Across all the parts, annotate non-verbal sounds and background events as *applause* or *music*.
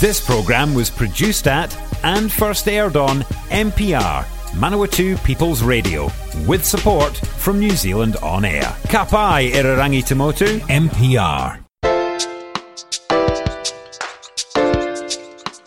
This programme was produced at and first aired on MPR, Manawatu People's Radio, with support from New Zealand On Air. Kapai Irarangi Tamotu, MPR.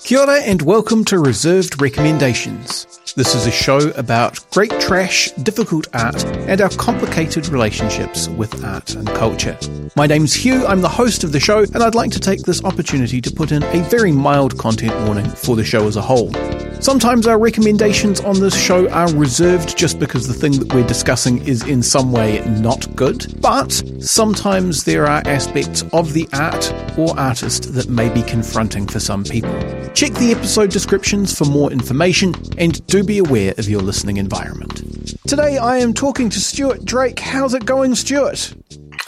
Kia ora and welcome to Reserved Recommendations. This is a show about great trash, difficult art, and our complicated relationships with art and culture. My name's Hugh, I'm the host of the show, and I'd like to take this opportunity to put in a very mild content warning for the show as a whole. Sometimes our recommendations on this show are reserved just because the thing that we're discussing is in some way not good, but sometimes there are aspects of the art or artist that may be confronting for some people. Check the episode descriptions for more information and do be aware of your listening environment. Today I am talking to Stuart Drake. How's it going, Stuart?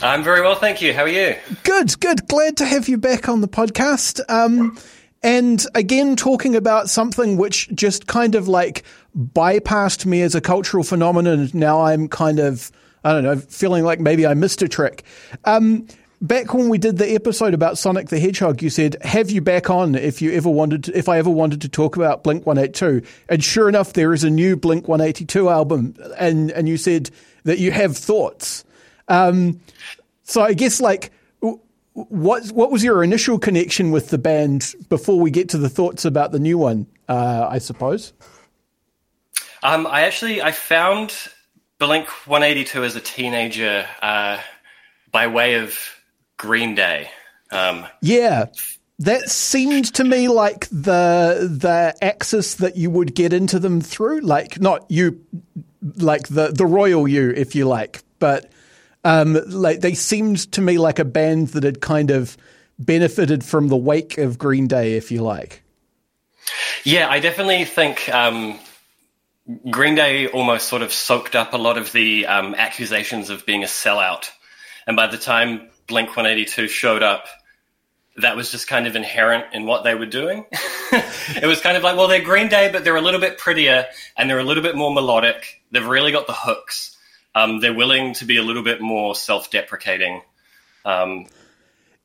I'm very well, thank you. How are you? Good, good. Glad to have you back on the podcast. Um, and again, talking about something which just kind of like bypassed me as a cultural phenomenon. Now I'm kind of, I don't know, feeling like maybe I missed a trick. Um, back when we did the episode about Sonic the Hedgehog, you said, "Have you back on if you ever wanted to, if I ever wanted to talk about Blink One Eight Two?" And sure enough, there is a new Blink One Eighty Two album, and and you said that you have thoughts. Um, so I guess like what what was your initial connection with the band before we get to the thoughts about the new one? Uh, I suppose. Um, I actually I found Blink One Eighty Two as a teenager uh, by way of Green Day. Um, yeah, that seemed to me like the the axis that you would get into them through, like not you, like the the royal you, if you like, but um, like they seemed to me like a band that had kind of benefited from the wake of Green Day, if you like. Yeah, I definitely think um, Green Day almost sort of soaked up a lot of the um, accusations of being a sellout, and by the time Blink 182 showed up, that was just kind of inherent in what they were doing. *laughs* it was kind of like, well, they're Green Day, but they're a little bit prettier and they're a little bit more melodic. They've really got the hooks. Um, they're willing to be a little bit more self-deprecating. Um,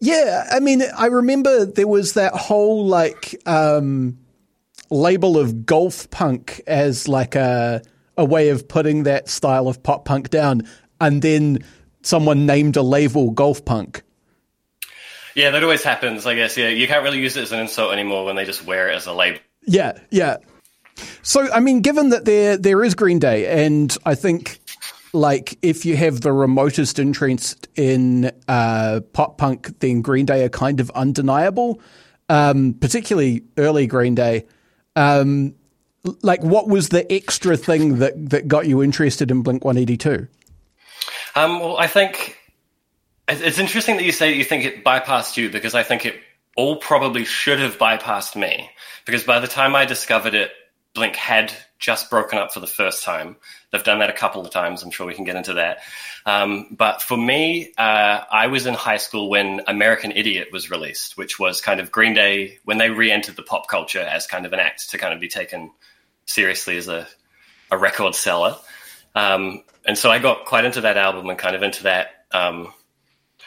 yeah, I mean, I remember there was that whole like um, label of golf punk as like a a way of putting that style of pop punk down, and then someone named a label golf punk. Yeah, that always happens. I guess. Yeah, you can't really use it as an insult anymore when they just wear it as a label. Yeah, yeah. So, I mean, given that there there is Green Day, and I think like if you have the remotest interest in uh, pop punk, then Green Day are kind of undeniable, um, particularly early Green Day. Um, like, what was the extra thing that that got you interested in Blink One Eighty Two? Um, well, I think it's interesting that you say you think it bypassed you because I think it all probably should have bypassed me because by the time I discovered it, Blink had just broken up for the first time. They've done that a couple of times. I'm sure we can get into that. Um, but for me, uh, I was in high school when American Idiot was released, which was kind of Green Day when they re-entered the pop culture as kind of an act to kind of be taken seriously as a, a record seller. Um, and so I got quite into that album and kind of into that. Um,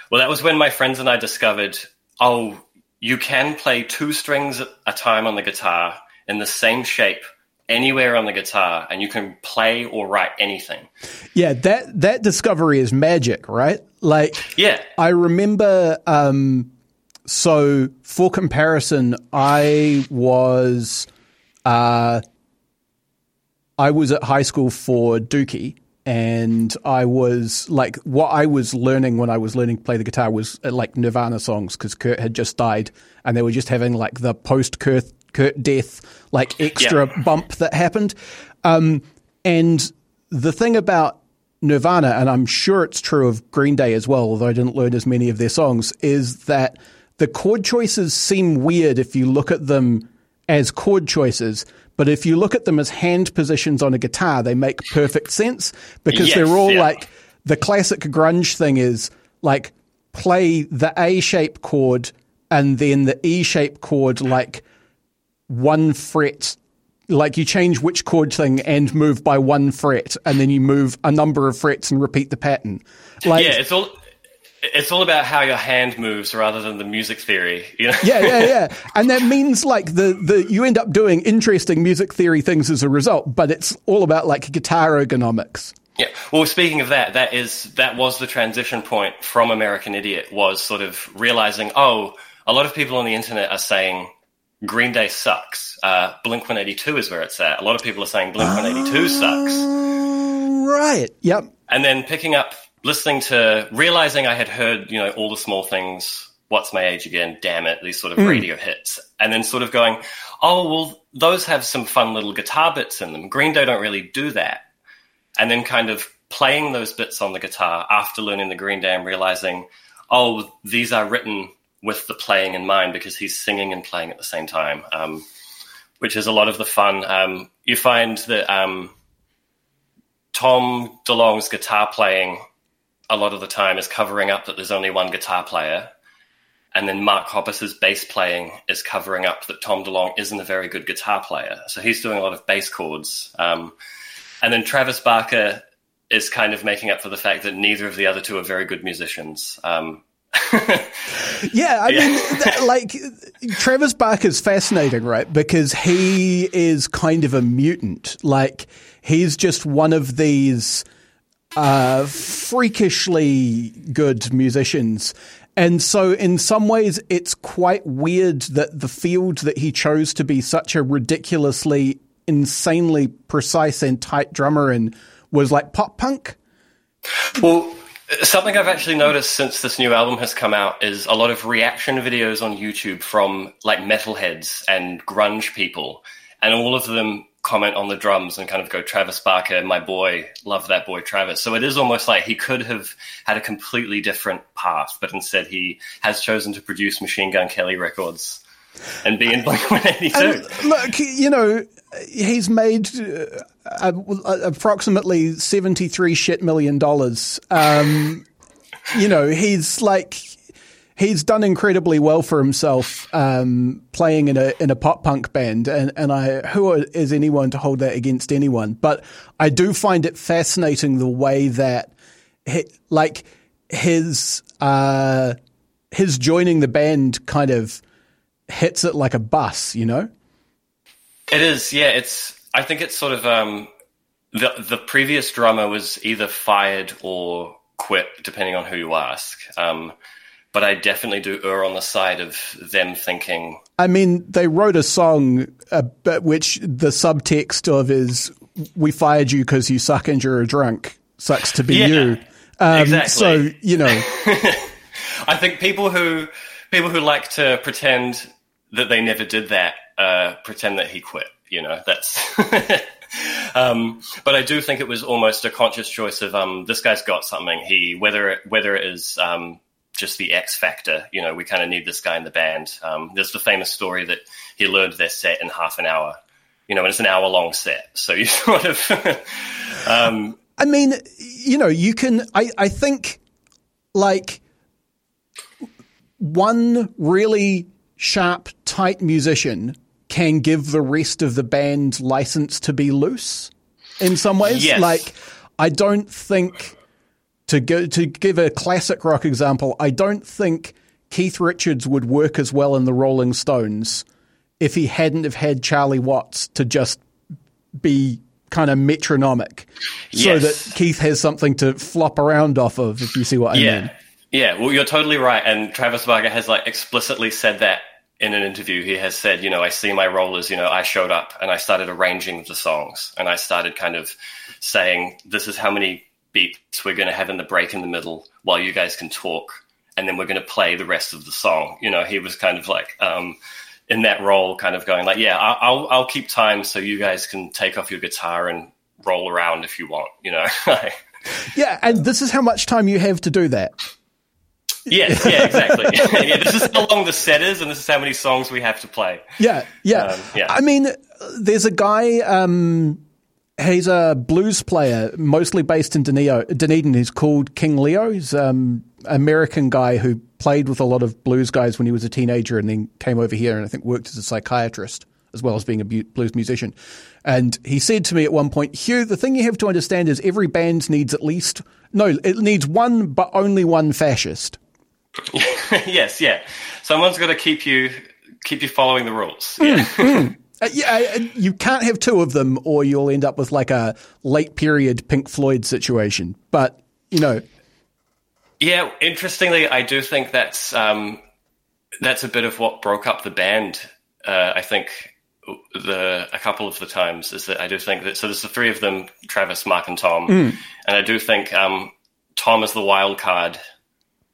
well, that was when my friends and I discovered, oh, you can play two strings at a time on the guitar in the same shape anywhere on the guitar and you can play or write anything. Yeah, that that discovery is magic, right? Like Yeah. I remember um so for comparison, I was uh I was at high school for Dookie and I was like, what I was learning when I was learning to play the guitar was uh, like Nirvana songs because Kurt had just died, and they were just having like the post Kurt Kurt death like extra Yeah. bump that happened. Um, and the thing about Nirvana, and I'm sure it's true of Green Day as well, although I didn't learn as many of their songs, is that the chord choices seem weird if you look at them as chord choices. But if you look at them as hand positions on a guitar, they make perfect sense because Yes, they're all yeah. like the classic grunge thing is like play the A shape chord and then the E shape chord like one fret like you change which chord thing and move by one fret and then you move a number of frets and repeat the pattern like yeah, it's all it's all about how your hand moves rather than the music theory. You know? yeah, yeah, yeah. *laughs* And that means like the, the you end up doing interesting music theory things as a result, but it's all about like guitar ergonomics. Yeah. Well, speaking of that, that is that was the transition point from American Idiot was sort of realizing, oh, a lot of people on the internet are saying Green Day sucks. Uh, Blink 182 is where it's at. A lot of people are saying Blink 182 sucks. Right. Yep. And then picking up, listening to, realizing I had heard, you know, all the small things. What's my age again? Damn it! These sort of mm. radio hits, and then sort of going, oh well, those have some fun little guitar bits in them. Green Day don't really do that and then kind of playing those bits on the guitar after learning the Green Day and realizing, oh, these are written with the playing in mind because he's singing and playing at the same time, um, which is a lot of the fun. Um, you find that um, Tom DeLonge's guitar playing a lot of the time is covering up that there's only one guitar player. And then Mark Hoppus's bass playing is covering up that Tom DeLonge isn't a very good guitar player. So he's doing a lot of bass chords. Um, and then Travis Barker is kind of making up for the fact that neither of the other two are very good musicians. Um, *laughs* yeah, I yeah. mean, like Travis Barker's fascinating, right? Because he is kind of a mutant. Like he's just one of these uh, freakishly good musicians. And so, in some ways, it's quite weird that the field that he chose to be such a ridiculously insanely precise and tight drummer and was like pop punk? Well, something I've actually noticed since this new album has come out is a lot of reaction videos on YouTube from like metalheads and grunge people, and all of them comment on the drums and kind of go Travis Barker, my boy, love that boy Travis. So it is almost like he could have had a completely different path, but instead he has chosen to produce Machine Gun Kelly records and be in Blink 182. Look, you know, he's made uh, approximately 73 shit million dollars. Um, you know, he's like, he's done incredibly well for himself um, playing in a in a pop punk band, and and I who is anyone to hold that against anyone? But I do find it fascinating the way that, he, like, his uh, his joining the band kind of hits it like a bus, you know? It is, yeah. It's. I think it's sort of um, the the previous drummer was either fired or quit, depending on who you ask. Um, but I definitely do err on the side of them thinking. I mean, they wrote a song, uh, which the subtext of is "We fired you because you suck and you're a drunk. Sucks to be yeah, you." Um, exactly. So you know, *laughs* I think people who people who like to pretend that they never did that uh, pretend that he quit. You know, that's. *laughs* um, but I do think it was almost a conscious choice of um, this guy's got something. He whether it, whether it is um, just the X factor. You know, we kind of need this guy in the band. Um, there's the famous story that he learned their set in half an hour. You know, and it's an hour long set, so you *laughs* sort of. um, I mean, you know, you can. I I think like one really sharp, tight musician can give the rest of the band license to be loose in some ways. Yes. Like, I don't think to go to give a classic rock example, I don't think Keith Richards would work as well in the Rolling Stones if he hadn't have had Charlie Watts to just be kind of metronomic yes. so that Keith has something to flop around off of, if you see what I yeah. mean. Yeah, well, you're totally right. And Travis Barker has like explicitly said that in an interview, he has said, you know, I see my role as, you know, I showed up and I started arranging the songs and I started kind of saying, this is how many beats we're going to have in the break in the middle while you guys can talk. And then we're going to play the rest of the song. You know, he was kind of like, um, in that role, kind of going like, yeah, I'll, I'll keep time so you guys can take off your guitar and roll around if you want, you know? *laughs* yeah. And this is how much time you have to do that. Yes, yeah, exactly. *laughs* *laughs* yeah, this is how long the set is, and this is how many songs we have to play. Yeah, yeah. Um, yeah. I mean, there's a guy. Um, he's a blues player, mostly based in Dunedin. He's called King Leo. He's um, American guy who played with a lot of blues guys when he was a teenager, and then came over here and I think worked as a psychiatrist as well as being a blues musician. And he said to me at one point, Hugh, the thing you have to understand is every band needs at least no, it needs one, but only one fascist. *laughs* yes, yeah. Someone's got to keep you keep you following the rules. Yeah. Mm, uh, yeah, you can't have two of them, or you'll end up with like a late period Pink Floyd situation. But you know, yeah. Interestingly, I do think that's um, that's a bit of what broke up the band. Uh, I think the a couple of the times is that I do think that so there's the three of them, Travis, Mark, and Tom, mm. and I do think um, Tom is the wild card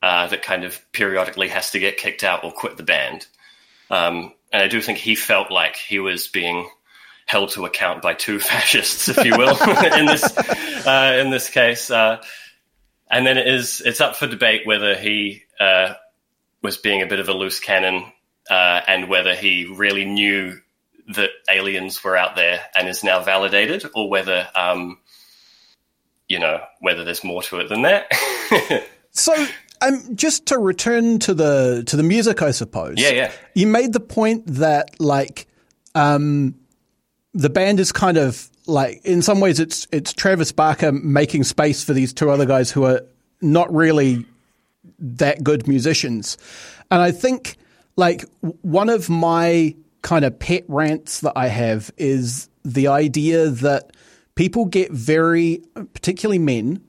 uh, that kind of periodically has to get kicked out or quit the band. Um, and I do think he felt like he was being held to account by two *laughs* fascists, if you will, *laughs* in this uh, in this case. Uh, and then it is it's up for debate whether he uh, was being a bit of a loose cannon uh, and whether he really knew that aliens were out there and is now validated, or whether um, you know whether there's more to it than that. *laughs* so um, just to return to the to the music, I suppose. Yeah, yeah. You made the point that like um, the band is kind of like in some ways it's it's Travis Barker making space for these two other guys who are not really that good musicians, and I think like one of my kind of pet rants that I have is the idea that people get very, particularly men,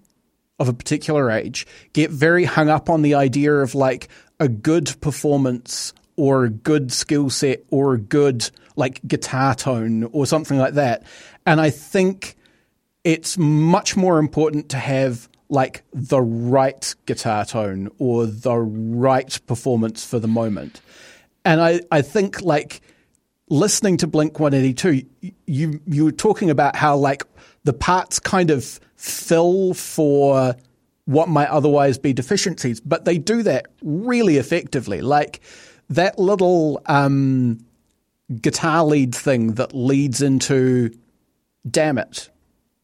of a particular age get very hung up on the idea of like a good performance or a good skill set or a good like guitar tone or something like that. And I think it's much more important to have like the right guitar tone or the right performance for the moment. And I, I think like listening to Blink 182, you you were talking about how like the parts kind of fill for what might otherwise be deficiencies, but they do that really effectively. Like that little um, guitar lead thing that leads into "Damn It"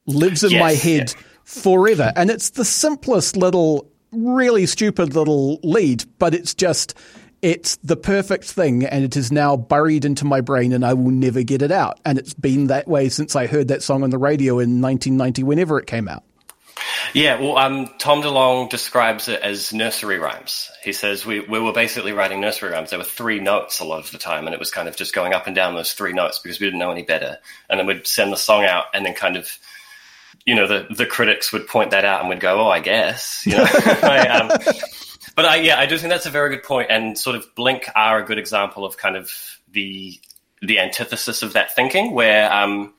lives in yes, my head yeah. forever, and it's the simplest little, really stupid little lead, but it's just it's the perfect thing and it is now buried into my brain and I will never get it out. And it's been that way since I heard that song on the radio in 1990, whenever it came out. Yeah, well, um, Tom DeLonge describes it as nursery rhymes. He says we, we were basically writing nursery rhymes. There were three notes a lot of the time, and it was kind of just going up and down those three notes because we didn't know any better. And then we'd send the song out, and then kind of, you know, the, the critics would point that out and we'd go, oh, I guess. You know? *laughs* I, um, but I, yeah, I do think that's a very good point, and sort of Blink are a good example of kind of the the antithesis of that thinking, where um,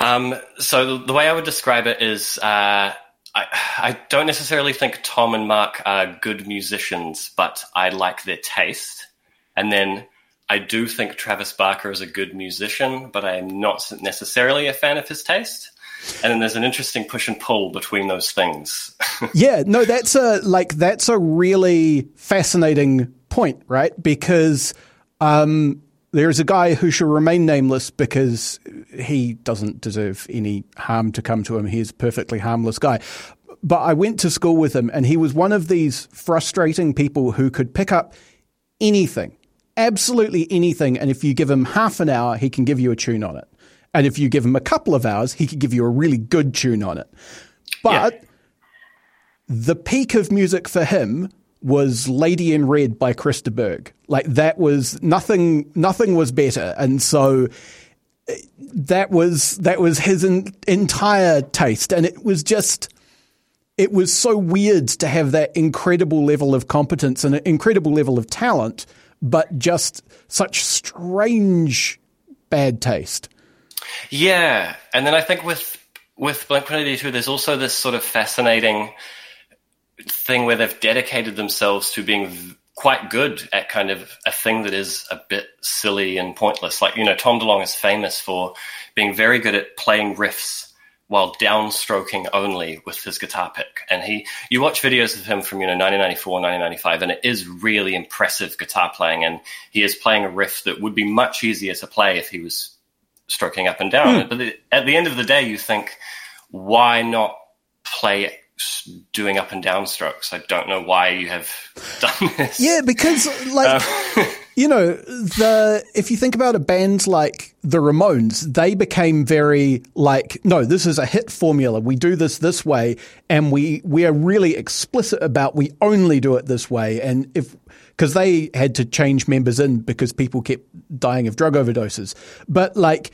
um, so the way I would describe it is, uh, I, I don't necessarily think Tom and Mark are good musicians, but I like their taste, and then I do think Travis Barker is a good musician, but I am not necessarily a fan of his taste and then there's an interesting push and pull between those things. *laughs* yeah, no, that's a like that's a really fascinating point, right? Because um, there's a guy who should remain nameless because he doesn't deserve any harm to come to him. He's a perfectly harmless guy. But I went to school with him, and he was one of these frustrating people who could pick up anything, absolutely anything, and if you give him half an hour, he can give you a tune on it. And if you give him a couple of hours, he could give you a really good tune on it. But yeah. the peak of music for him was Lady in Red by Chris de Burgh. Like that was nothing nothing was better. And so eh, that was that was his entire taste and it was just it was so weird to have that incredible level of competence and an incredible level of talent but just such strange bad taste. Yeah, and then I think with with Blink One Eighty Two, there's also this sort of fascinating thing where they've dedicated themselves to being quite good at kind of a thing that is a bit silly and pointless. Like you know, Tom DeLonge is famous for being very good at playing riffs while downstroking only with his guitar pick. And he, you watch videos of him from, you know, 1994, 1995, and it is really impressive guitar playing. And he is playing a riff that would be much easier to play if he was stroking up and down. Mm. But at the end of the day, you think, why not play doing up and down strokes? I don't know why you have *laughs* done this. Yeah, because like um, *laughs* you know the if you think about a band like the Ramones, they became very like, no, this is a hit formula. We do this this way, and we we are really explicit about we only do it this way. And if because they had to change members in because people kept dying of drug overdoses, but like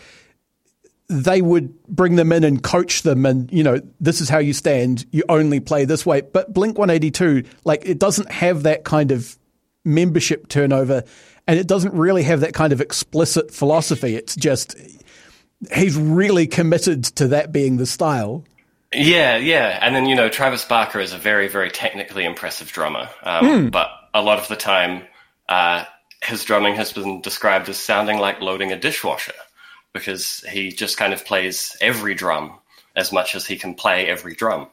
they would bring them in and coach them and you know this is how you stand you only play this way. But blink 182 like it doesn't have that kind of membership turnover and it doesn't really have that kind of explicit philosophy. It's just he's really committed to that being the style. Yeah yeah. And then you know travis barker is a very very technically impressive drummer. Um, mm. but a lot of the time uh, his drumming has been described as sounding like loading a dishwasher because he just kind of plays every drum as much as he can play every drum.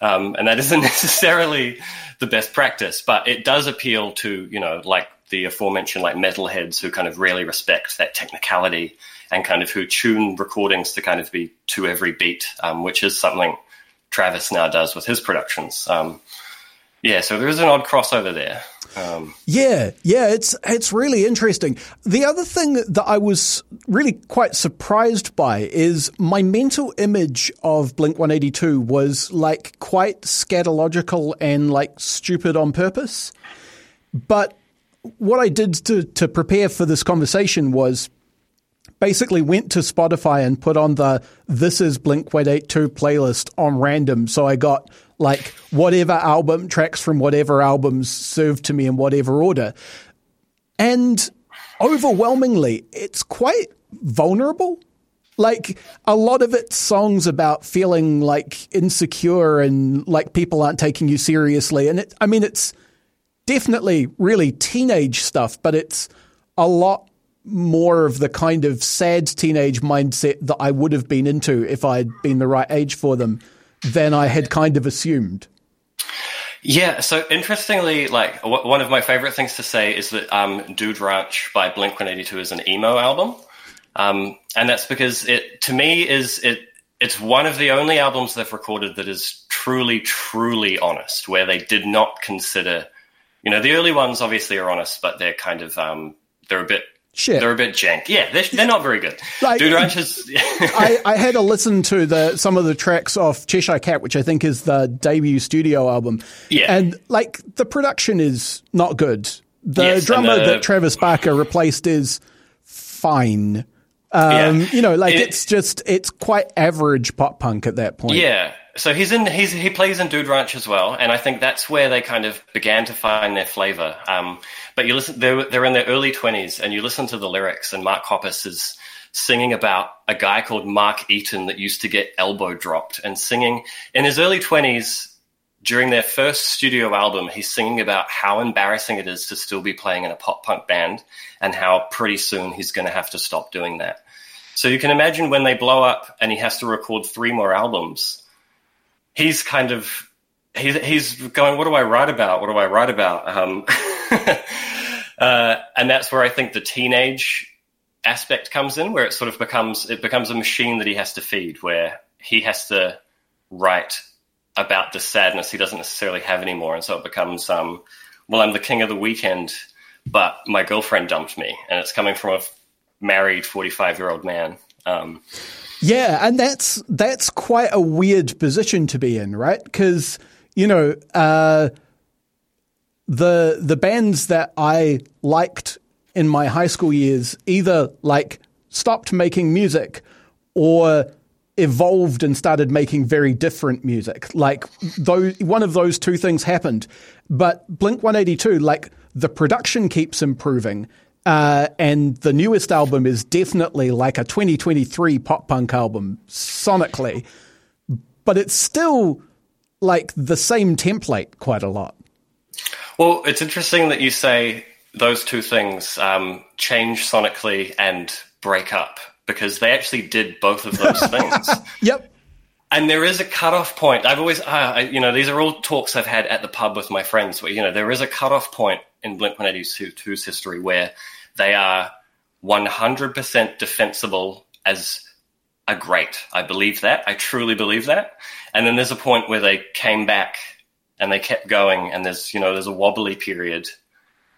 Um, and that isn't *laughs* necessarily the best practice, but it does appeal to, you know, like the aforementioned like metalheads who kind of really respect that technicality and kind of who tune recordings to kind of be to every beat, um, which is something Travis now does with his productions. Um, yeah, so there is an odd crossover there. Um, yeah, yeah, it's it's really interesting. The other thing that I was really quite surprised by is my mental image of Blink 182 was like quite scatological and like stupid on purpose. But what I did to to prepare for this conversation was basically went to Spotify and put on the This is Blink 182 playlist on random. So I got like whatever album tracks from whatever albums served to me in whatever order. And overwhelmingly, it's quite vulnerable. Like a lot of it's songs about feeling like insecure and like people aren't taking you seriously. And it, I mean, it's definitely really teenage stuff, but it's a lot more of the kind of sad teenage mindset that I would have been into if I'd been the right age for them than I had kind of assumed. Yeah, so interestingly, like w- one of my favorite things to say is that um, Dude Ranch by Blink One Eighty Two is an emo album, um, and that's because it to me is it it's one of the only albums they've recorded that is truly truly honest, where they did not consider, you know, the early ones obviously are honest, but they're kind of um, they're a bit Shit. They're a bit jank. Yeah, they're, they're not very good. Like, Dude Ranch is. *laughs* I, I had to listen to the some of the tracks off Cheshire Cat, which I think is the debut studio album. Yeah. And like the production is not good. The yes, drummer that Travis Barker replaced is fine. Um, yeah. You know, like it, it's just it's quite average pop punk at that point. Yeah. So he's in he's he plays in Dude Ranch as well, and I think that's where they kind of began to find their flavor. Um, but you listen, they're they're in their early twenties, and you listen to the lyrics, and Mark Hoppus is singing about a guy called Mark Eaton that used to get elbow dropped, and singing in his early twenties during their first studio album, he's singing about how embarrassing it is to still be playing in a pop punk band, and how pretty soon he's going to have to stop doing that. So you can imagine when they blow up, and he has to record three more albums he's kind of he's he's going, what do I write about? What do I write about? Um, *laughs* uh, and that's where I think the teenage aspect comes in, where it sort of becomes it becomes a machine that he has to feed, where he has to write about the sadness he doesn't necessarily have anymore, and so it becomes, um, well, I'm the king of the weekend, but my girlfriend dumped me, and it's coming from a married 45 year old man. Um, yeah, and that's that's quite a weird position to be in, right? Because you know uh, the the bands that I liked in my high school years either like stopped making music or evolved and started making very different music. Like those, one of those two things happened. But Blink 182, like the production keeps improving uh, and the newest album is definitely like a 2023 pop punk album sonically, but it's still like the same template quite a lot. Well, it's interesting that you say those two things um, change sonically and break up because they actually did both of those *laughs* things. yep. And there is a cutoff point. I've always, uh, I, you know, these are all talks I've had at the pub with my friends where, you know, there is a cutoff point in Blink 182's history where they are 100% defensible as a great. I believe that. I truly believe that. And then there's a point where they came back and they kept going and there's, you know, there's a wobbly period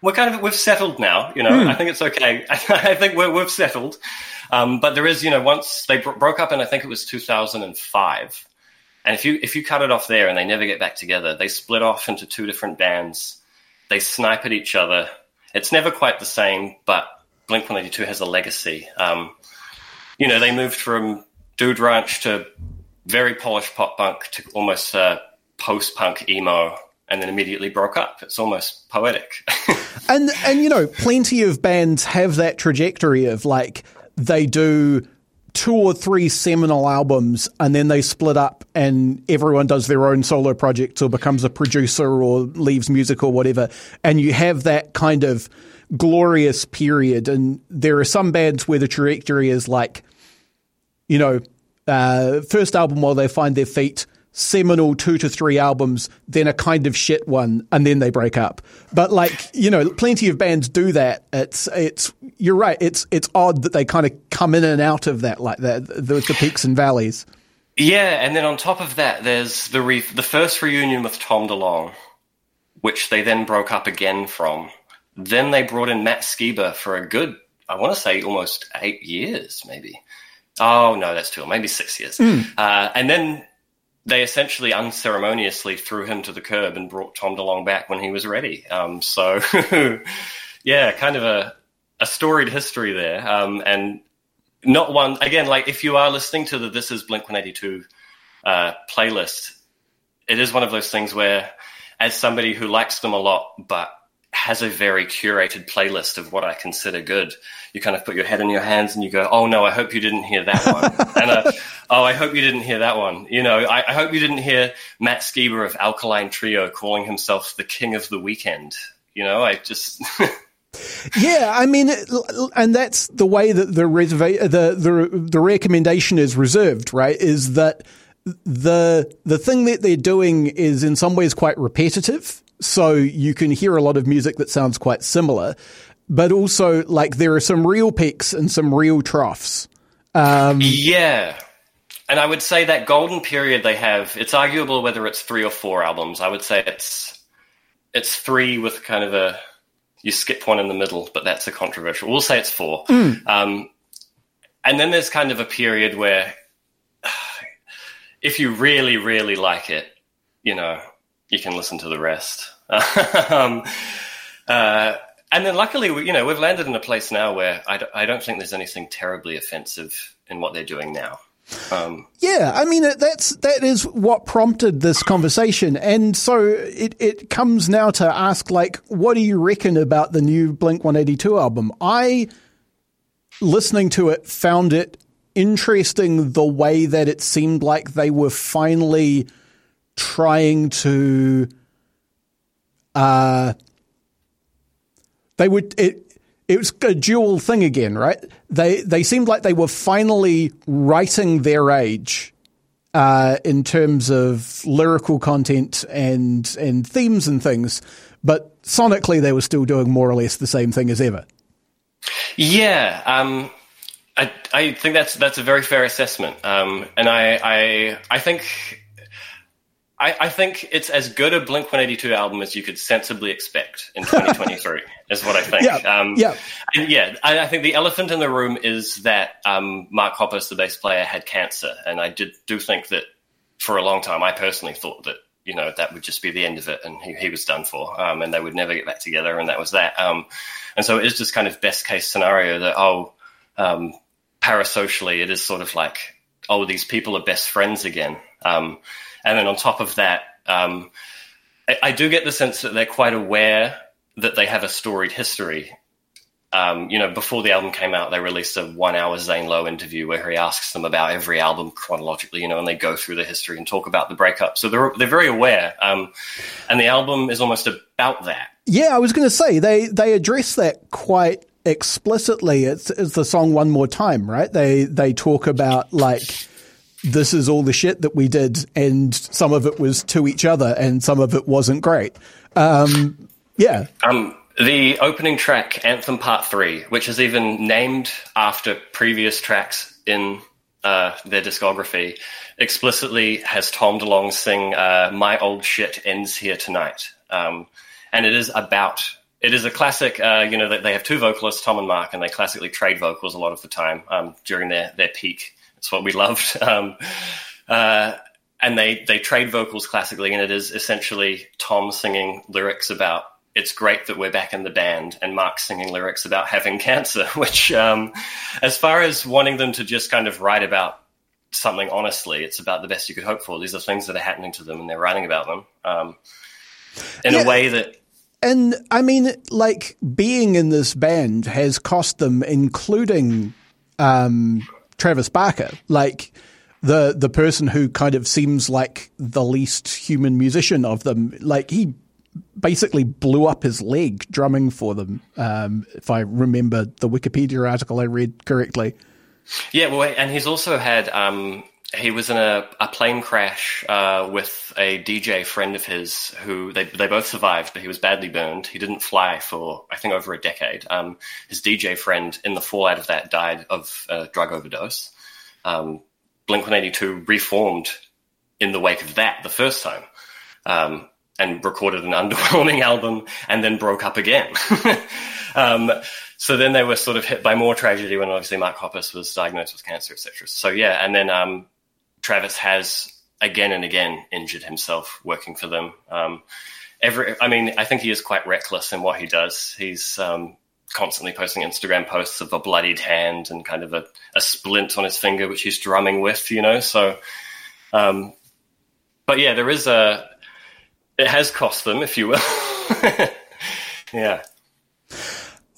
we're kind of we've settled now. You know, mm. I think it's okay. *laughs* I think we're, we've settled. Um, but there is, you know, once they bro- broke up, and I think it was 2005. And if you if you cut it off there, and they never get back together, they split off into two different bands. They snipe at each other. It's never quite the same, but Blink 182 has a legacy. Um, you know, they moved from Dude Ranch to very polished pop punk to almost uh, post punk emo and then immediately broke up. It's almost poetic. and and you know, plenty of bands have that trajectory of like they do two or three seminal albums and then they split up and everyone does their own solo projects or becomes a producer or leaves music or whatever. And you have that kind of glorious period. And there are some bands where the trajectory is like you know uh, first album while they find their feet seminal two to three albums, then a kind of shit one, and then they break up. But like you know, plenty of bands do that. It's it's you're right. It's it's odd that they kind of come in and out of that like that the, the peaks and valleys. Yeah, and then on top of that, there's the re- the first reunion with Tom DeLonge, which they then broke up again from. Then they brought in Matt Skiba for a good, I want to say, almost eight years, maybe. Oh no, that's too maybe six years. Mm. Uh, and then they essentially unceremoniously threw him to the curb and brought Tom DeLonge back when he was ready. Um, so, *laughs* yeah, kind of a, a storied history there. Um, and not one, again, like if you are listening to the This is Blink 182 uh, playlist, it is one of those things where, as somebody who likes them a lot, but has a very curated playlist of what I consider good. You kind of put your head in your hands and you go, "Oh no, I hope you didn't hear that one," *laughs* and uh, "Oh, I hope you didn't hear that one." You know, I, I hope you didn't hear Matt Skiba of Alkaline Trio calling himself the king of the weekend. You know, I just. *laughs* yeah, I mean, and that's the way that the reserva- the the the recommendation is reserved, right? Is that the the thing that they're doing is in some ways quite repetitive so you can hear a lot of music that sounds quite similar, but also like there are some real peaks and some real troughs. Um, yeah. And I would say that golden period they have, it's arguable whether it's three or four albums. I would say it's it's three with kind of a you skip one in the middle, but that's a controversial. We'll say it's four. Mm. Um, and then there's kind of a period where if you really, really like it, you know, you can listen to the rest. *laughs* um, uh, and then luckily, you know, we've landed in a place now where I d- I don't think there's anything terribly offensive in what they're doing now. Um, yeah, I mean that's that is what prompted this conversation, and so it it comes now to ask like, what do you reckon about the new Blink One Eighty Two album? I listening to it found it interesting the way that it seemed like they were finally trying to uh they would it it was a dual thing again, right? They they seemed like they were finally writing their age uh, in terms of lyrical content and and themes and things, but sonically they were still doing more or less the same thing as ever. Yeah, um, I I think that's that's a very fair assessment, um, and I I I think I, I, think it's as good a Blink 182 album as you could sensibly expect in 2023, *laughs* is what I think. Yeah. Um, yeah. And yeah, I, I, think the elephant in the room is that um, Mark Hoppus, the bass player, had cancer. And I did do think that for a long time, I personally thought that, you know, that would just be the end of it and he, he was done for um, and they would never get back together. And that was that. Um, and so it is just kind of best case scenario that, oh, um, parasocially, it is sort of like, oh, these people are best friends again. Um, and then on top of that, um, I, I, do get the sense that they're quite aware that they have a storied history. Um, you know, before the album came out, they released a one-hour Zane Lowe interview where he asks them about every album chronologically. You know, and they go through the history and talk about the breakup. So they're they're very aware, um, and the album is almost about that. Yeah, I was going to say they they address that quite explicitly. It's, it's the song "One More Time," right? They they talk about like this is all the shit that we did, and some of it was to each other, and some of it wasn't great. Um, yeah. Um, the opening track, Anthem Part 3, which is even named after previous tracks in uh, their discography, explicitly has Tom DeLonge sing uh, My Old Shit Ends Here Tonight. Um, and it is about it is a classic. Uh, you know, they have two vocalists, Tom and Mark, and they classically trade vocals a lot of the time um, during their their peak. It's what we loved. *laughs* Um, uh, and they they trade vocals classically, and it is essentially Tom singing lyrics about it's great that we're back in the band, and Mark singing lyrics about having *laughs* cancer. Which, um, as far as wanting them to just kind of write about something honestly, it's about the best you could hope for. These are things that are happening to them, and they're writing about them um, in yeah. a way that and I mean, like being in this band has cost them, including um, Travis Barker, like the the person who kind of seems like the least human musician of them. Like he basically blew up his leg drumming for them. Um, if I remember the Wikipedia article I read correctly. Yeah, well, and he's also had um, he was in a, a plane crash uh, with a DJ friend of his who they, they both survived, but he was badly burned. He didn't fly for, I think, over a decade. Um, his DJ friend in the fallout of that died of a drug overdose. Um, Blink 182 reformed in the wake of that the first time um, and recorded an *laughs* underwhelming album and then broke up again. *laughs* Um, so then they were sort of hit by more tragedy when obviously Mark Hoppus was diagnosed with cancer, etc. So yeah, and then um, Travis has again and again injured himself working for them. Um, every, I mean, I think he is quite reckless in what he does. He's um, constantly posting Instagram posts of a bloodied hand and kind of a, a, splint on his finger, which he's drumming with, you know. So, um, but yeah, there is a. It has cost them, if you will. *laughs* yeah.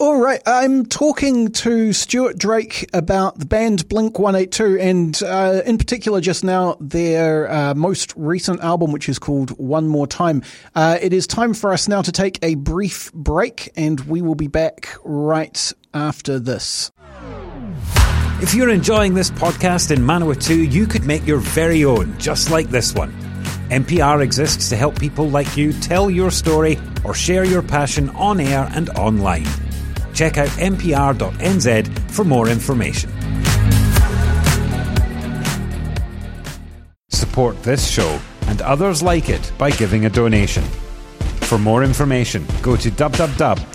All right, I'm talking to Stuart Drake about the band Blink 182 and uh, in particular just now their uh, most recent album, which is called One More Time. Uh, it is time for us now to take a brief break and we will be back right after this. If you're enjoying this podcast in Manawatu, you could make your very own, just like this one. MPR exists to help people like you tell your story or share your passion on air and online check out mpr.nz for more information. Support this show and others like it by giving a donation. For more information, go to www.mpr.nz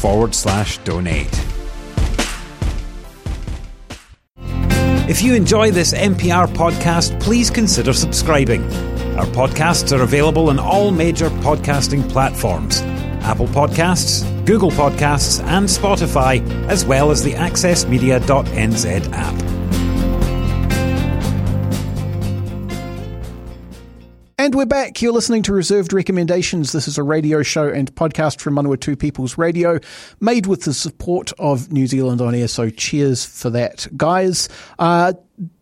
forward slash donate. If you enjoy this MPR podcast, please consider subscribing. Our podcasts are available on all major podcasting platforms Apple Podcasts, Google Podcasts, and Spotify, as well as the AccessMedia.nz app. And we're back. You're listening to Reserved Recommendations. This is a radio show and podcast from Manawatu People's Radio, made with the support of New Zealand On Air. So cheers for that, guys. Uh,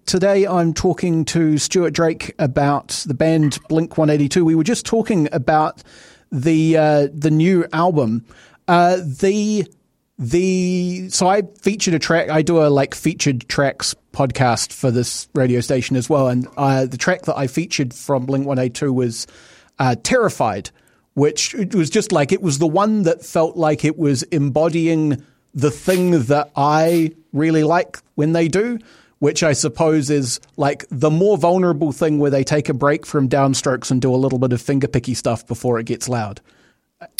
today I'm talking to Stuart Drake about the band Blink 182. We were just talking about the uh, the new album, uh, the the so I featured a track. I do a like featured tracks podcast for this radio station as well, and uh, the track that I featured from Blink One Eight Two was uh, "Terrified," which was just like it was the one that felt like it was embodying the thing that I really like when they do which I suppose is like the more vulnerable thing where they take a break from downstrokes and do a little bit of fingerpicky stuff before it gets loud.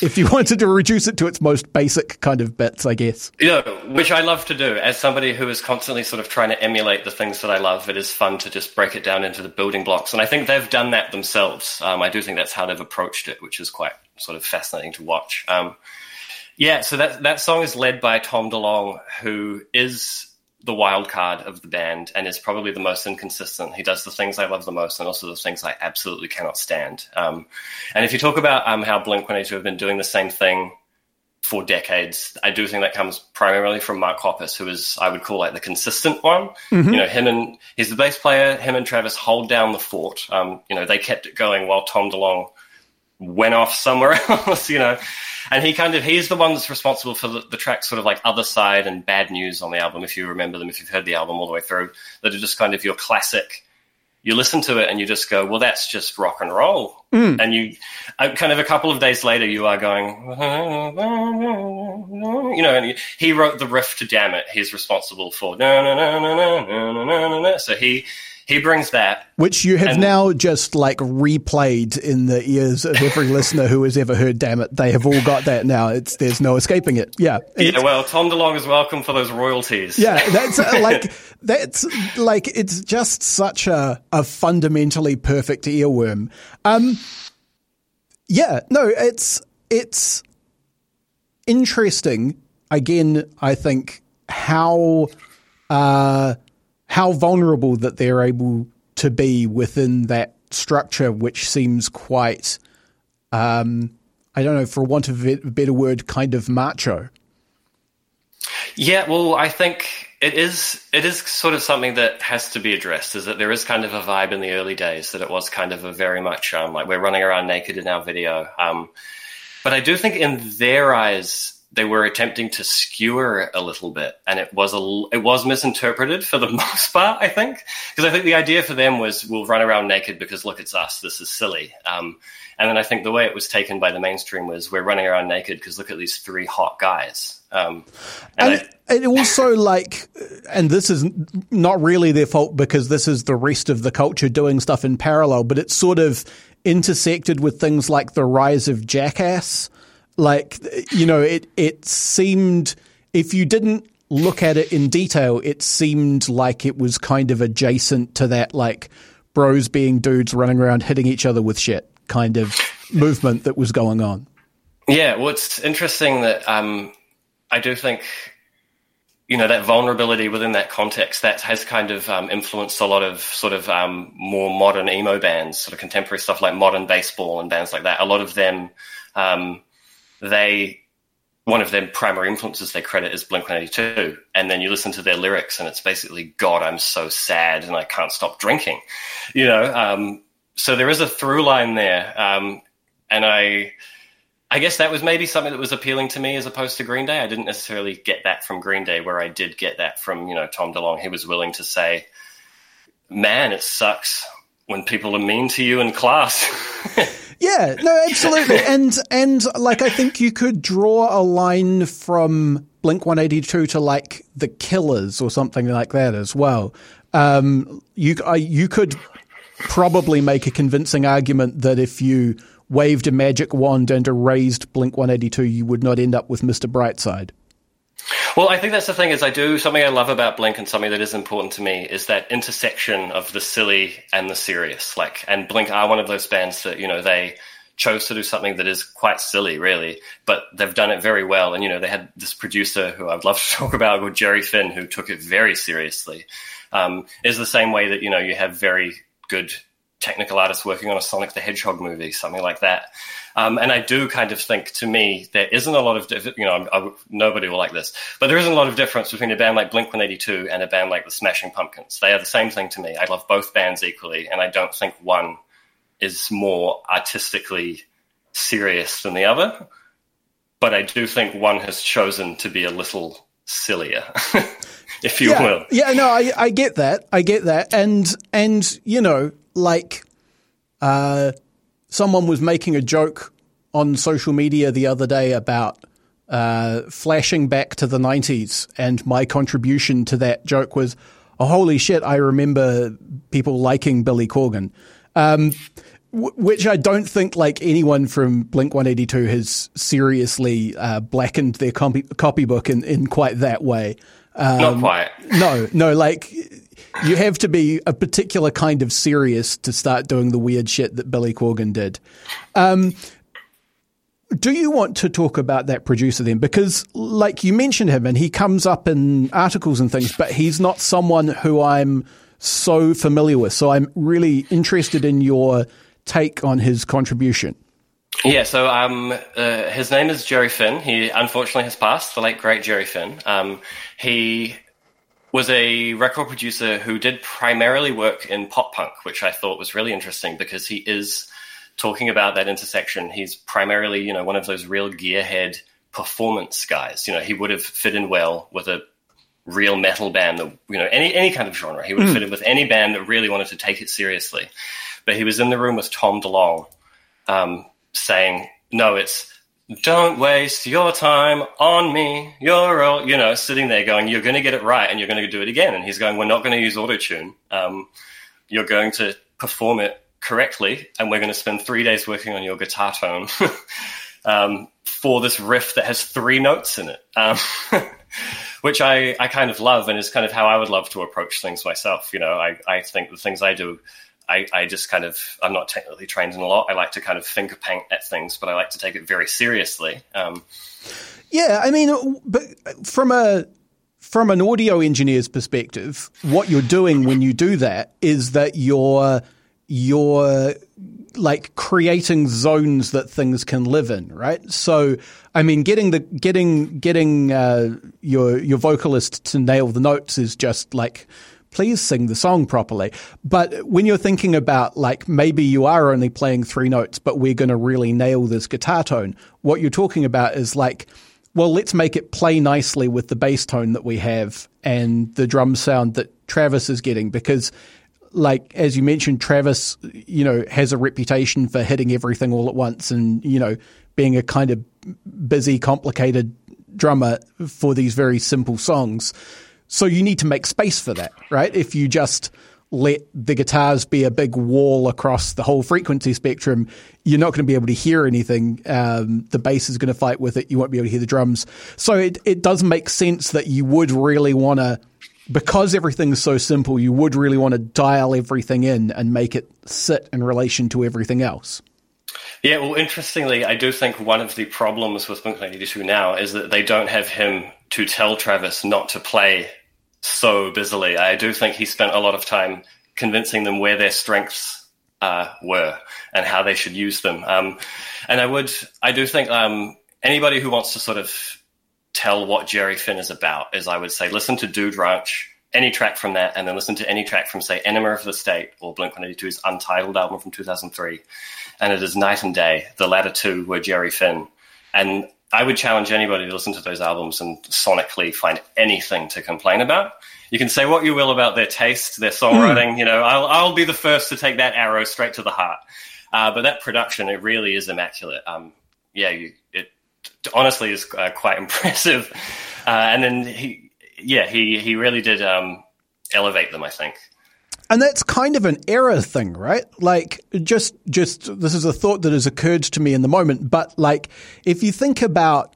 If you wanted to reduce it to its most basic kind of bits, I guess. Yeah, which I love to do. As somebody who is constantly sort of trying to emulate the things that I love, it is fun to just break it down into the building blocks. And I think they've done that themselves. Um, I do think that's how they've approached it, which is quite sort of fascinating to watch. Um, yeah, so that that song is led by Tom DeLonge, who is the wild card of the band and is probably the most inconsistent. He does the things I love the most and also the things I absolutely cannot stand. Um, and if you talk about um, how Blink 182 have been doing the same thing for decades, I do think that comes primarily from Mark Hoppus, who is, I would call like the consistent one. Mm-hmm. You know, him and he's the bass player, him and Travis hold down the fort. Um, you know, they kept it going while Tom DeLonge went off somewhere *laughs* else, you know. And he kind of he's the one that's responsible for the, the tracks sort of like Other Side and Bad News on the album, if you remember them, if you've heard the album all the way through, that are just kind of your classic. You listen to it and you just go, well, that's just rock and roll. Mm. And you, uh, kind of a couple of days later, you are going, you know, and he wrote the riff to Damn It. He's responsible for, so he, he brings that, which you have and, now just like replayed in the ears of every *laughs* listener who has ever heard. Damn it, they have all got that now. It's there's no escaping it. Yeah, yeah. Well, Tom DeLonge is welcome for those royalties. Yeah, that's uh, *laughs* like that's like it's just such a a fundamentally perfect earworm. Um, yeah, no, it's it's interesting. Again, I think how uh, how vulnerable that they're able to be within that structure, which seems quite, um, I don't know, for want of a better word, kind of macho. Yeah, well, I think it is it is sort of something that has to be addressed. Is that there is kind of a vibe in the early days that it was kind of a very much um, like we're running around naked in our video. Um, but I do think in their eyes they were attempting to skewer a little bit, and it was a it was misinterpreted for the *laughs* most part. I think because I think the idea for them was we'll run around naked because look, it's us. This is silly. Um, and then I think the way it was taken by the mainstream was we're running around naked because look at these three hot guys. Um, and, and I, it also like, and this is not really their fault because this is the rest of the culture doing stuff in parallel, but it's sort of intersected with things like the rise of Jackass like, you know, it, it seemed, if you didn't look at it in detail, it seemed like it was kind of adjacent to that, like, bros being dudes running around hitting each other with shit kind of movement that was going on. Yeah, well, it's interesting that um, I do think you know that vulnerability within that context that has kind of um, influenced a lot of sort of um, more modern emo bands, sort of contemporary stuff like modern baseball and bands like that. A lot of them um, they one of their primary influences they credit is Blink 182. And then you listen to their lyrics and it's basically, God, I'm so sad and I can't stop drinking. You know, um, so there is a through line there. Um, and I, I guess that was maybe something that was appealing to me as opposed to Green Day. I didn't necessarily get that from Green Day, where I did get that from, you know, Tom DeLonge. He was willing to say, man, it sucks when people are mean to you in class. *laughs* Yeah, no, absolutely. *laughs* and and like I think you could draw a line from Blink 182 to like the Killers or something like that as well. Um, you I, you could probably make a convincing argument that if you waved a magic wand and erased Blink 182, you would not end up with Mr. Brightside. Well, I think that's the thing is I do something I love about Blink and something that is important to me is that intersection of the silly and the serious. Like, and Blink are one of those bands that, you know, they chose to do something that is quite silly, really, but they've done it very well. And, you know, they had this producer who I'd love *laughs* to talk about called Jerry Finn, who took it very seriously. Um, is the same way that, you know, you have very good technical artist working on a Sonic the Hedgehog movie, something like that. Um, and I do kind of think, to me, there isn't a lot of, you know, I, nobody will like this, but there isn't a lot of difference between a band like Blink 182 and a band like the Smashing Pumpkins. They are the same thing to me. I love both bands equally, and I don't think one is more artistically serious than the other. But I do think one has chosen to be a little sillier. *laughs* if you yeah, will. Yeah, no, I, I get that. I get that. And, and, you know, like, uh, someone was making a joke on social media the other day about uh, flashing back to the 90s, and my contribution to that joke was, oh, holy shit, I remember people liking Billy Corgan. Um, w- which I don't think like anyone from Blink 182 has seriously uh, blackened their copy- copybook in, in quite that way. Um, Not quite. No, no, like you have to be a particular kind of serious to start doing the weird shit that Billy Corgan did. Um, do you want to talk about that producer then? Because, like you mentioned him, and he comes up in articles and things, but he's not someone who I'm so familiar with. So I'm really interested in your take on his contribution. Yeah, so um, uh, his name is Jerry Finn. He unfortunately has passed, the late great Jerry Finn. Um, he was a record producer who did primarily work in pop punk, which I thought was really interesting because he is talking about that intersection. He's primarily, you know, one of those real gearhead performance guys. You know, he would have fit in well with a real metal band that, you know, any any kind of genre. He would have mm. fit in with any band that really wanted to take it seriously. But he was in the room with Tom DeLonge, um, saying, "No, it's don't waste your time on me. You're all, you know, sitting there going, you're going to get it right and you're going to do it again. And he's going, we're not going to use auto tune. Um, you're going to perform it correctly, and we're going to spend three days working on your guitar tone *laughs* um, for this riff that has three notes in it, um, *laughs* which I, I kind of love, and is kind of how I would love to approach things myself. You know, I, I think the things I do. I, I just kind of I'm not technically trained in a lot. I like to kind of finger paint at things, but I like to take it very seriously. Um, yeah, I mean, but from a from an audio engineer's perspective, what you're doing when you do that is that you're you're like creating zones that things can live in, right? So, I mean, getting the getting getting uh, your your vocalist to nail the notes is just like please sing the song properly. But when you're thinking about like maybe you are only playing three notes, but we're going to really nail this guitar tone, what you're talking about is like well, let's make it play nicely with the bass tone that we have and the drum sound that Travis is getting because like as you mentioned Travis you know has a reputation for hitting everything all at once and you know being a kind of busy complicated drummer for these very simple songs so you need to make space for that right if you just let the guitars be a big wall across the whole frequency spectrum, you're not going to be able to hear anything. Um, the bass is going to fight with it. You won't be able to hear the drums. So it, it does make sense that you would really want to, because everything's so simple, you would really want to dial everything in and make it sit in relation to everything else. Yeah, well, interestingly, I do think one of the problems with Blink 182 now is that they don't have him to tell Travis not to play so busily. I do think he spent a lot of time convincing them where their strengths uh, were and how they should use them. Um, and I would, I do think um, anybody who wants to sort of tell what Jerry Finn is about is, I would say, listen to Dude Ranch, any track from that, and then listen to any track from, say, Enema of the State or Blink 182's Untitled album from 2003. And it is night and day. The latter two were Jerry Finn. And I would challenge anybody to listen to those albums and sonically find anything to complain about. You can say what you will about their taste, their songwriting. Mm. You know, I'll, I'll be the first to take that arrow straight to the heart. Uh, but that production, it really is immaculate. Um, yeah, you, it honestly is uh, quite *laughs* impressive. Uh, and then he, yeah, he he really did um, elevate them. I think. And that's kind of an error thing, right? Like just just this is a thought that has occurred to me in the moment, but like if you think about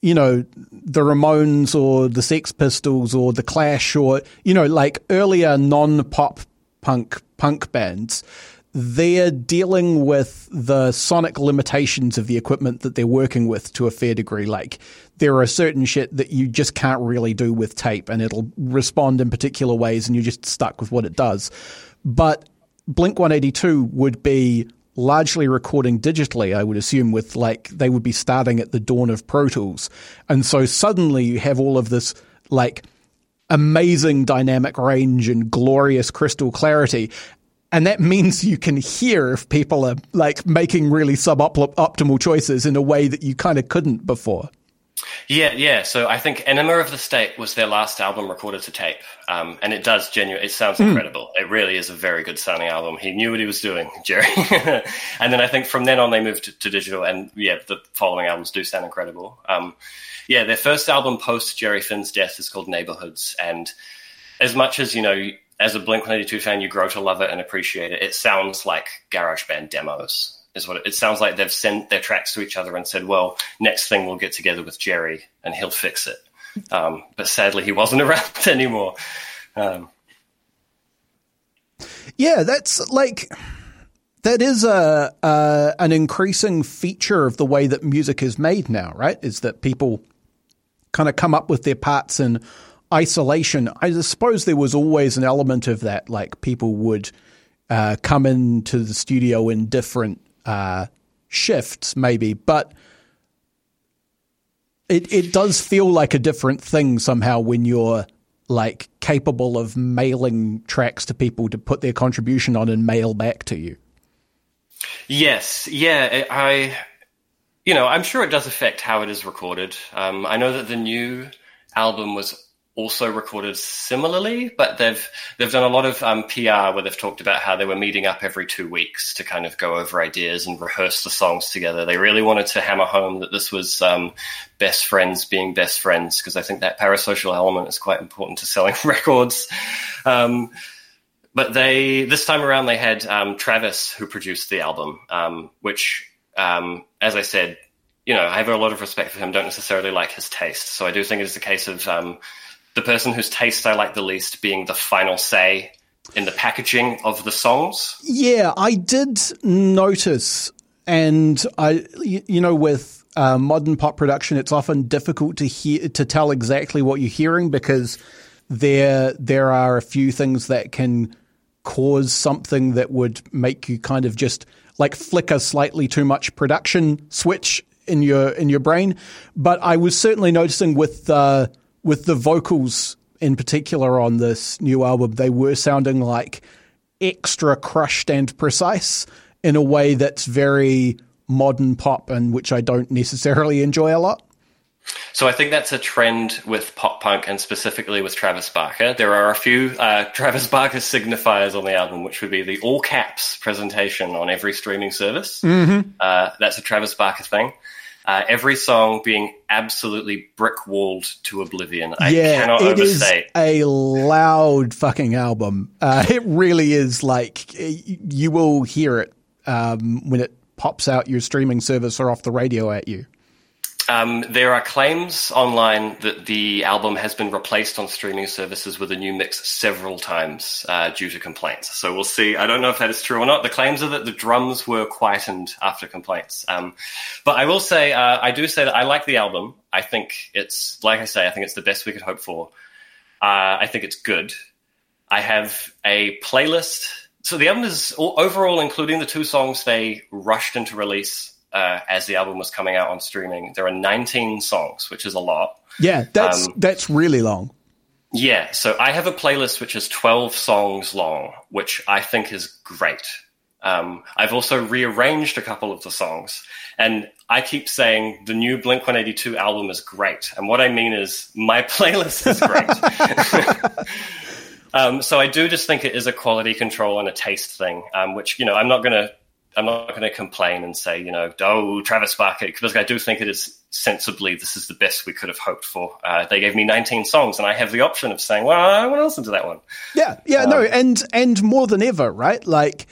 you know the Ramones or the Sex Pistols or the Clash or you know like earlier non-pop punk punk bands they're dealing with the sonic limitations of the equipment that they're working with to a fair degree. Like there are certain shit that you just can't really do with tape and it'll respond in particular ways and you're just stuck with what it does. But Blink 182 would be largely recording digitally, I would assume, with like they would be starting at the dawn of Pro Tools. And so suddenly you have all of this like amazing dynamic range and glorious crystal clarity. And that means you can hear if people are like making really suboptimal choices in a way that you kind of couldn't before. Yeah, yeah. So I think Enema of the State was their last album recorded to tape, um, and it does genuine. It sounds mm. incredible. It really is a very good sounding album. He knew what he was doing, *laughs* Jerry. *laughs* and then I think from then on they moved to, to, digital, and yeah, the following albums do sound incredible. Um, yeah, their first album post Jerry Finn's death is called Neighborhoods, and as much as you know, as a Blink One Eighty Two fan, you grow to love it and appreciate it. It sounds like garage band demos is what it, it, sounds like they've sent their tracks to each other and said, well, next thing we'll get together with Jerry and he'll fix it. Um, but sadly, he wasn't *laughs* around anymore. Um, yeah, that's like that is a, a an increasing feature of the way that music is made now, right? Is that people kind of come up with their parts in isolation. I suppose there was always an element of that, like people would uh, come into the studio in different uh, shifts, maybe, but it it does feel like a different thing somehow when you're like capable of mailing tracks to people to put their contribution on and mail back to you. Yes, yeah, I, you know, I'm sure it does affect how it is recorded. Um, I know that the new album was also recorded similarly, but they've they've done a lot of um, PR where they've talked about how they were meeting up every two weeks to kind of go over ideas and rehearse the songs together. They really wanted to hammer home that this was um, best friends being best friends because I think that parasocial element is quite important to selling *laughs* records. Um, but they this time around they had um, Travis who produced the album, um, which, um, as I said, you know, I have a lot of respect for him. Don't necessarily like his taste, so I do think it is a case of the person whose taste I like the least being the final say in the packaging of the songs. Yeah, I did notice, and I, you know, with uh, modern pop production, it's often difficult to hear to tell exactly what you're hearing because there there are a few things that can cause something that would make you kind of just like flicker slightly too much production switch in your in your brain. But I was certainly noticing with uh, with the vocals in particular on this new album, they were sounding like extra crushed and precise in a way that's very modern pop and which I don't necessarily enjoy a lot. So I think that's a trend with pop punk and specifically with Travis Barker. There are a few uh, *laughs* Travis Barker signifiers on the album, which would be the all caps presentation on every streaming service. Mm-hmm. Uh, that's a Travis Barker thing. Uh, every song being absolutely brick walled to oblivion. I yeah, cannot it is overstate. a loud fucking album. Uh, it really is like you will hear it um, when it pops out your streaming service or off the radio at you. Um, there are claims online that the album has been replaced on streaming services with a new mix several times uh, due to complaints. So we'll see. I don't know if that is true or not. The claims are that the drums were quietened after complaints. Um, but I will say, uh, I do say that I like the album. I think it's, like I say, I think it's the best we could hope for. Uh, I think it's good. I have a playlist. So the album is overall, including the two songs they rushed into release uh, as the album was coming out on streaming. There are 19 songs, which is a lot. Yeah, that's um, that's really long. Yeah, so I have a playlist which is 12 songs long, which I think is great. Um, I've also rearranged a couple of the songs, and I keep saying the new Blink 182 album is great. And what I mean is my *laughs* playlist is great. *laughs* um, so I do just think it is a quality control and a taste thing, um, which, you know, I'm not going to I'm not going to complain and say, you know, oh, Travis Barker, because I do think it is sensibly, this is the best we could have hoped for. Uh, they gave me 19 songs, and I have the option of saying, well, I want to listen to that one. Yeah, yeah, um, no, and and more than ever, right? Like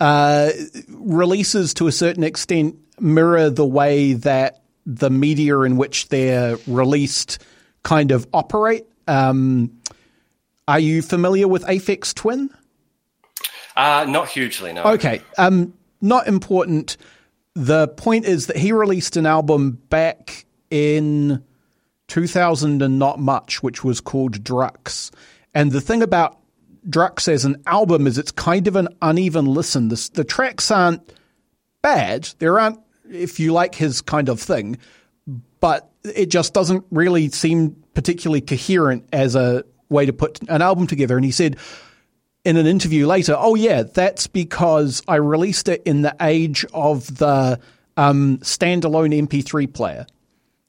uh, releases to a certain extent mirror the way that the media in which they're released kind of operate. Um, are you familiar with Aphex Twin? Uh, not hugely, no. Okay. Um, not important. The point is that he released an album back in 2000 and not much, which was called Drukqs. And the thing about Drukqs as an album is it's kind of an uneven listen. The, the tracks aren't bad. There aren't, if you like his kind of thing, but it just doesn't really seem particularly coherent as a way to put an album together. And he said, in an interview later, oh, yeah, that's because I released it in the age of the um, standalone MP3 player.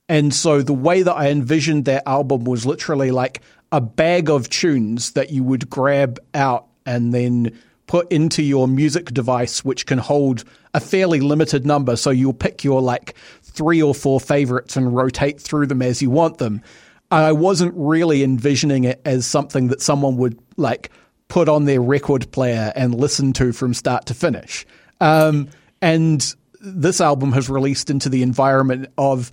And so the way that I envisioned that album was literally like a bag of tunes that you would grab out and then put into your music device, which can hold a fairly limited number. So you'll pick your like three or four favorites and rotate through them as you want them. I wasn't really envisioning it as something that someone would like put on their record player and listen to from start to finish. Um, and this album has released into the environment of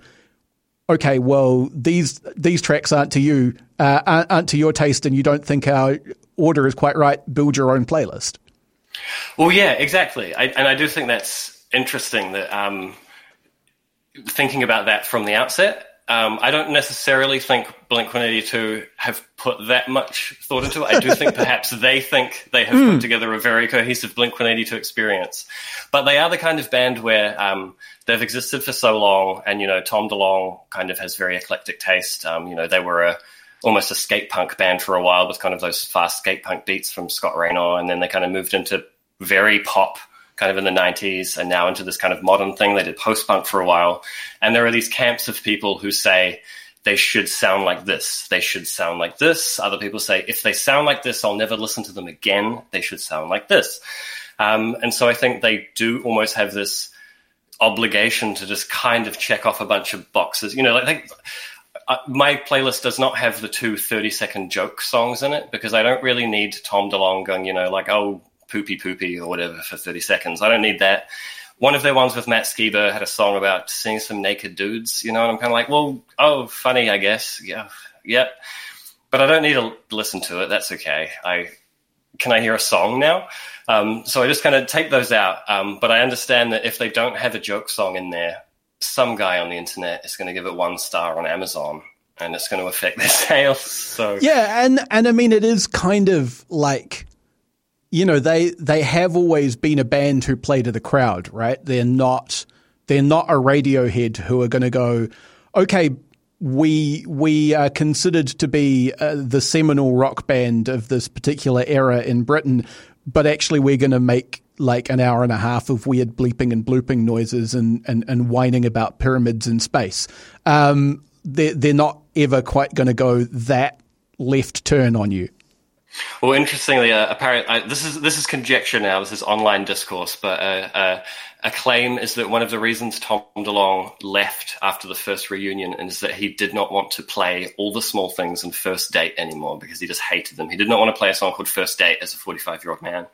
okay, well these these tracks aren't to you, uh, aren't, to your taste, and you don't think our order is quite right. Build your own playlist. Well, yeah, exactly, I, and I do think that's interesting that um, thinking about that from the outset um, I don't necessarily think Blink 182 have put that much thought into it. I do think *laughs* perhaps they think they have mm. put hmm. together a very cohesive Blink 182 experience. But they are the kind of band where um, they've existed for so long, and, you know, Tom DeLonge kind of has very eclectic taste. Um, you know, they were a almost a skate punk band for a while with kind of those fast skate punk beats from Scott Raynor, and then they kind of moved into very pop kind of in the 90s and now into this kind of modern thing. They did post punk for a while. And there are these camps of people who say they should sound like this. They should sound like this. Other people say if they sound like this, I'll never listen to them again. They should sound like this. Um, and so I think they do almost have this obligation to just kind of check off a bunch of boxes. You know, like they, uh, my playlist does not have the two 30 second joke songs in it because I don't really need Tom DeLonge going, you know, like, oh, poopy poopy or whatever for 30 seconds. I don't need that. One of their ones with Matt Skiba had a song about seeing some naked dudes, you know, and I'm kind of like, well, oh, funny, I guess. Yeah, yeah. But I don't need to listen to it. That's okay. I can I hear a song now? Um, so I just kind of take those out. Um, but I understand that if they don't have a joke song in there, some guy on the internet is going to give it one star on Amazon and it's going to affect their *laughs* sales. So yeah, and and I mean it is kind of like you know they they have always been a band who play to the crowd, right? They're not they're not a Radiohead who are going to go, okay, we we are considered to be uh, the seminal rock band of this particular era in Britain, but actually we're going to make like an hour and a half of weird bleeping and blooping noises and and, and whining about pyramids in space. Um, they're they're not ever quite going to go that left turn on you. Well, interestingly, uh, apparently, this is this is conjecture now. This is online discourse, but uh, uh, a claim is that one of the reasons Tom DeLonge left after the first reunion is that he did not want to play all the small things in First Date anymore because he just hated them. He did not want to play a song called First Date as a 45 year old man,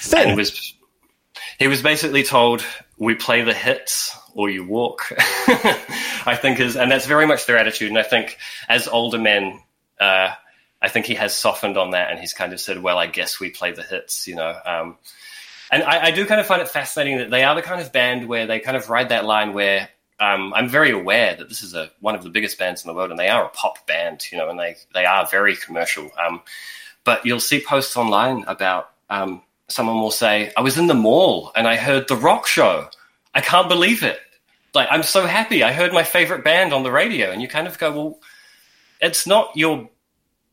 Fair. and was he was basically told, "We play the hits." Or you walk, *laughs* I think is, and that's very much their attitude. And I think as older men, uh, I think he has softened on that and he's kind of said, well, I guess we play the hits, you know. Um, and I, I, do kind of find it fascinating that they are the kind of band where they kind of ride that line where um, I'm very aware that this is a, one of the biggest bands in the world and they are a pop band, you know, and they, they are very commercial. Um, but you'll see posts online about um, someone will say, I was in the mall and I heard the rock show. I can't believe it. Like, I'm so happy. I heard my favorite band on the radio. And you kind of go, well, it's not your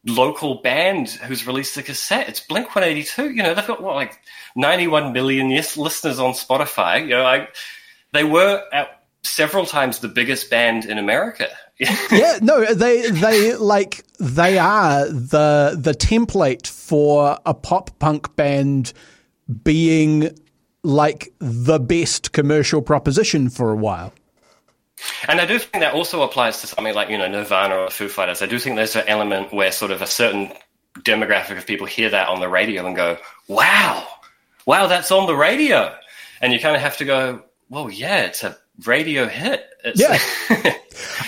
local band who's released a cassette. It's Blink 182. You know, they've got what, like 91 million listeners on Spotify. You know, I, they were at several times the biggest band in America. *laughs* yeah, no, they they like they are the the template for a pop punk band being like the best commercial proposition for a while. And I do think that also applies to something like, you know, Nirvana or Foo Fighters. I do think there's an element where sort of a certain demographic of people hear that on the radio and go, wow, wow, that's on the radio. And you kind of have to go, well, yeah, it's a radio hit. It's yeah. *laughs*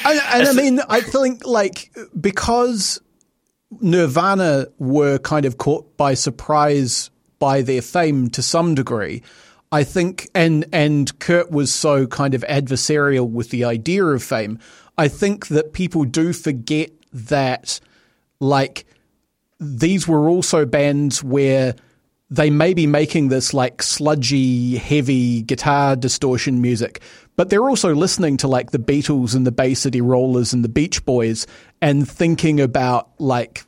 and, and I mean, I think like because Nirvana were kind of caught by surprise by their fame to some degree, I think, and and Kurt was so kind of adversarial with the idea of fame. I think that people do forget that, like, these were also bands where they may be making this like sludgy, heavy guitar distortion music, but they're also listening to like the Beatles and the Bay City Rollers and the Beach Boys and thinking about like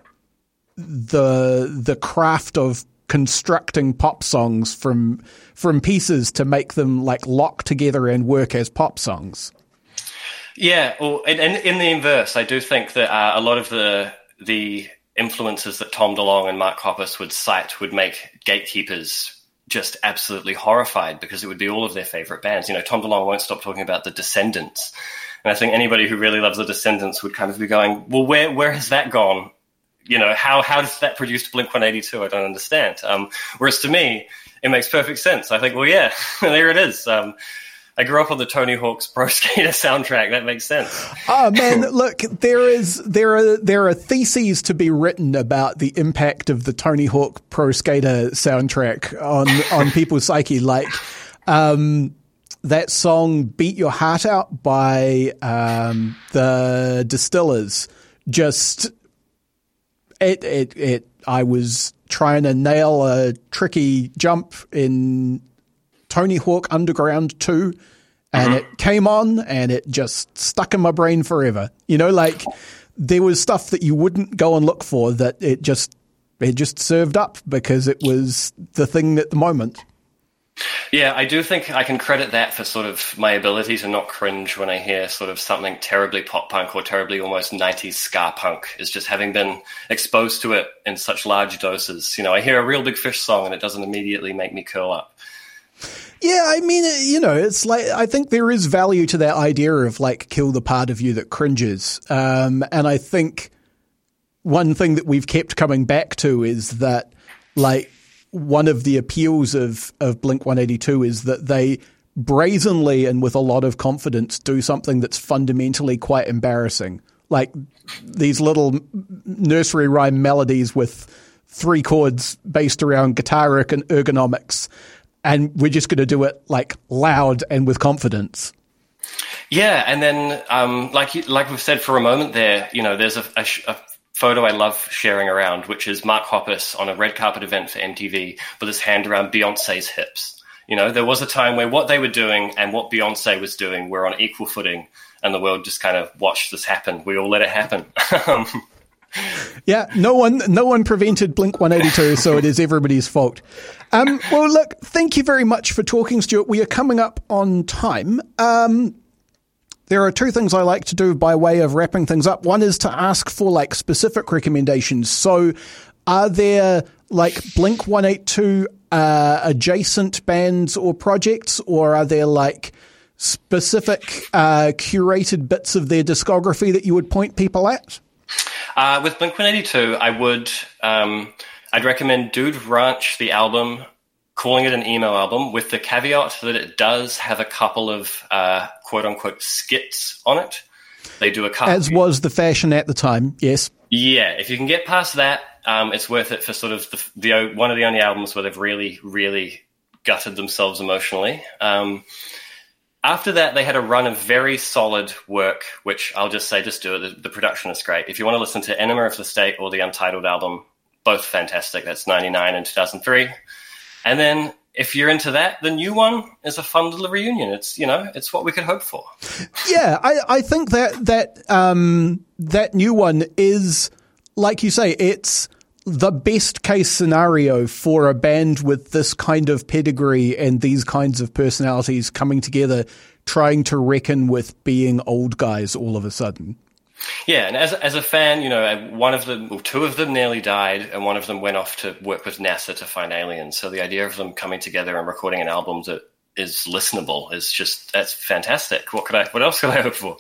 the the craft of constructing pop songs from from pieces to make them like lock together and work as pop songs. Yeah, well, and in the inverse, I do think that uh, a lot of the the influences that Tom DeLonge and Mark Hoppus would cite would make gatekeepers just absolutely horrified because it would be all of their favorite bands. You know, Tom DeLonge won't stop talking about the Descendents. And I think anybody who really loves the Descendents would kind of be going, well, where, where has that gone you know, how, how does that produce Blink 182? I don't understand. Um, whereas to me, it makes perfect sense. I think, well, yeah, *laughs* there it is. Um, I grew up on the Tony Hawk's Pro *laughs* Skater soundtrack. That makes sense. Oh man, look, there is there are there are theses to be written about the impact of the Tony Hawk Pro Skater soundtrack on on *laughs* people's psyche. Like um, that song "Beat Your Heart Out" by um, the Distillers just it, it, it, I was trying to nail a tricky jump in Tony Hawk Underground 2 and it mm-hmm. came on and it just stuck in my brain forever. You know, like there was stuff that you wouldn't go and look for that it just, it just served up because it was the thing at the moment. Yeah, I do think I can credit that for sort of my ability to not cringe when I hear sort of something terribly pop punk or terribly almost 90s ska punk, is just having been exposed to it in such large doses. You know, I hear a Reel Big Fish song and it doesn't immediately make me curl up. Yeah, I mean, you know, it's like I think there is value to that idea of like kill the part of you that cringes, um, and I think one thing that we've kept coming back to is that like one of the appeals of of Blink One Eighty Two is that they brazenly and with a lot of confidence do something that's fundamentally quite embarrassing, like these little nursery rhyme melodies with three chords based around guitaric and ergonomics and we're just going to do it like loud and with confidence. Yeah, and then um, like like we've said for a moment there, you know, there's a, a, a, photo I love sharing around, which is Mark Hoppus on a red carpet event for MTV with his hand around Beyonce's hips. You know, there was a time where what they were doing and what Beyonce was doing were on equal footing, and the world just kind of watched this happen. We all let it happen. *laughs* Yeah, no one, no one prevented Blink 182, so it is everybody's fault. Um, well, look, thank you very much for talking, Stuart. We are coming up on time. Um, there are two things I like to do by way of wrapping things up. One is to ask for like specific recommendations. So, are there like Blink 182 uh, adjacent bands or projects, or are there like specific uh, curated bits of their discography that you would point people at? Uh, with Blink 182, I would um, I'd recommend Dude Ranch, the album, calling it an emo album, with the caveat that it does have a couple of uh, quote unquote skits on it. They do a couple. As was the fashion at the time, yes. Yeah, if you can get past that, um, it's worth it for sort of the, the, one of the only albums where they've really, really gutted themselves emotionally. Um, after that, they had a run of very solid work, which I'll just say, just do it. The, the, production is great. If you want to listen to Enema of the State or the Untitled album, both fantastic. That's 99 and 2003. And then if you're into that, the new one is a fun little reunion. It's, you know, it's what we could hope for. Yeah, I, I think that, that, um, that new one is, like you say, it's, the best case scenario for a band with this kind of pedigree and these kinds of personalities coming together, trying to reckon with being old guys all of a sudden. Yeah, and as as a fan, you know, one of them, well, two of them nearly died, and one of them went off to work with NASA to find aliens. So the idea of them coming together and recording an album that is listenable is just that's fantastic. What could I? What else could I hope for?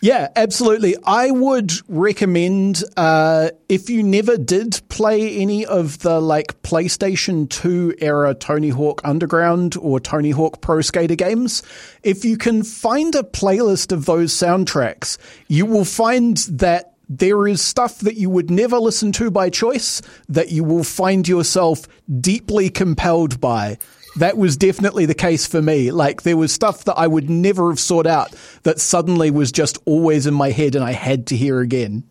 Yeah, absolutely. I would recommend uh, if you never did play any of the like PlayStation Two era Tony Hawk Underground or Tony Hawk Pro Skater games, if you can find a playlist of those soundtracks, you will find that there is stuff that you would never listen to by choice that you will find yourself deeply compelled by that was definitely the case for me. Like there was stuff that I would never have sought out that suddenly was just always in my head and I had to hear again.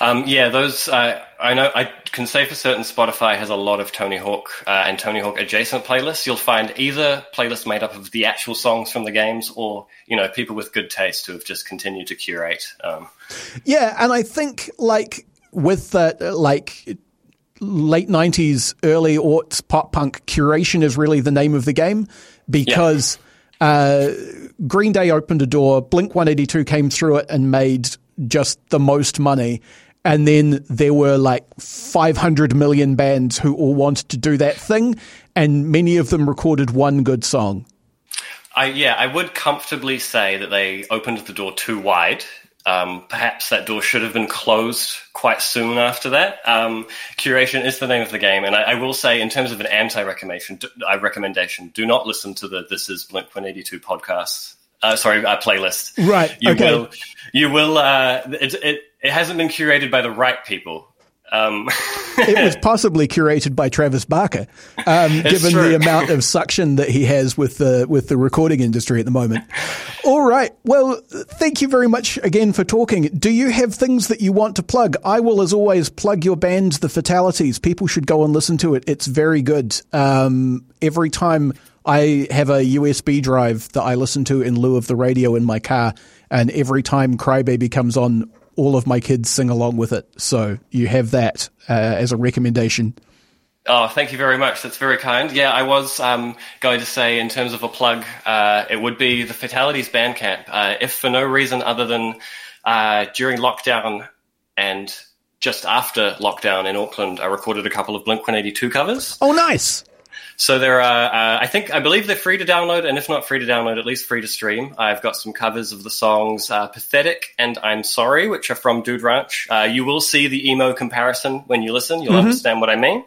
Um, yeah, those uh, I know. I can say for certain Spotify has a lot of Tony Hawk uh, and Tony Hawk adjacent playlists. You'll find either playlists made up of the actual songs from the games, or you know, people with good taste who have just continued to curate. Um, yeah, and I think like with that, like late 90s, early aughts pop punk curation is really the name of the game because yeah. uh, Green Day opened a door, Blink 182 came through it and made just the most money. And then there were like 500 million bands who all wanted to do that thing, and many of them recorded one good song. I, yeah, I would comfortably say that they opened the door too wide um, perhaps that door should have been closed quite soon after that. Um, curation is the name of the game, and I, I will say, in terms of an anti-recommendation, I recommendation, do not listen to the "This Is Blink One Eighty Two podcast. Uh, sorry, uh, playlist. Right. You okay. will. You will. Uh, it, it it hasn't been curated by the right people. Um, it was possibly curated by Travis Barker, um, given true. the amount of suction that he has with the with the recording industry at the moment. All right. Well, thank you very much again for talking. Do you have things that you want to plug? I will, as always, plug your band, The Fatalities. People should go and listen to it. It's very good. Um, every time I have a USB drive that I listen to in lieu of the radio in my car, and every time Crybaby comes on, all of my kids sing along with it. So you have that uh, as a recommendation. Oh, thank you very much. That's very kind. Yeah, I was um, going to say, in terms of a plug, uh, it would be the Fatalities Bandcamp. Uh, if for no reason other than uh, during lockdown and just after lockdown in Auckland, I recorded a couple of Blink 182 covers. Oh, nice. So there are, uh, I think, I believe they're free to download, and if not free to download, at least free to stream. I've got some covers of the songs uh, "Pathetic" and "I'm Sorry," which are from Dude Ranch. Uh, you will see the emo comparison when you listen; you'll mm-hmm. understand what I mean.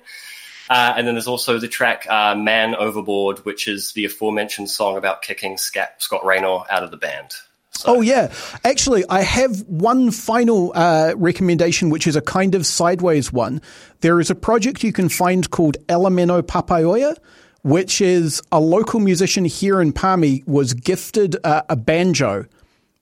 Uh, and then there's also the track uh, "Man Overboard," which is the aforementioned song about kicking Scott, Scott Raynor out of the band. So. Oh yeah, actually, I have one final uh, recommendation, which is a kind of sideways one. There is a project you can find called Elemeno Papaioia, which is a local musician here in Palmy was gifted uh, a banjo,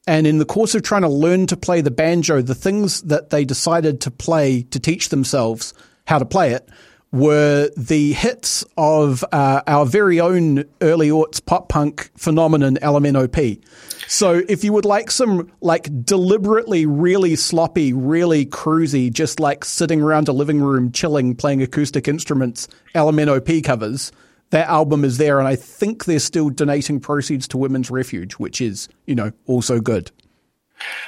and in the course of trying to learn to play the banjo, the things that they decided to play to teach themselves how to play it were the hits of uh, our very own early aughts pop punk phenomenon Elemeno P. So if you would like some like deliberately really sloppy, really cruisy, just like sitting around a living room chilling, playing acoustic instruments, Elemeno P covers, that album is there, and I think they're still donating proceeds to Women's Refuge, which is, you know, also good.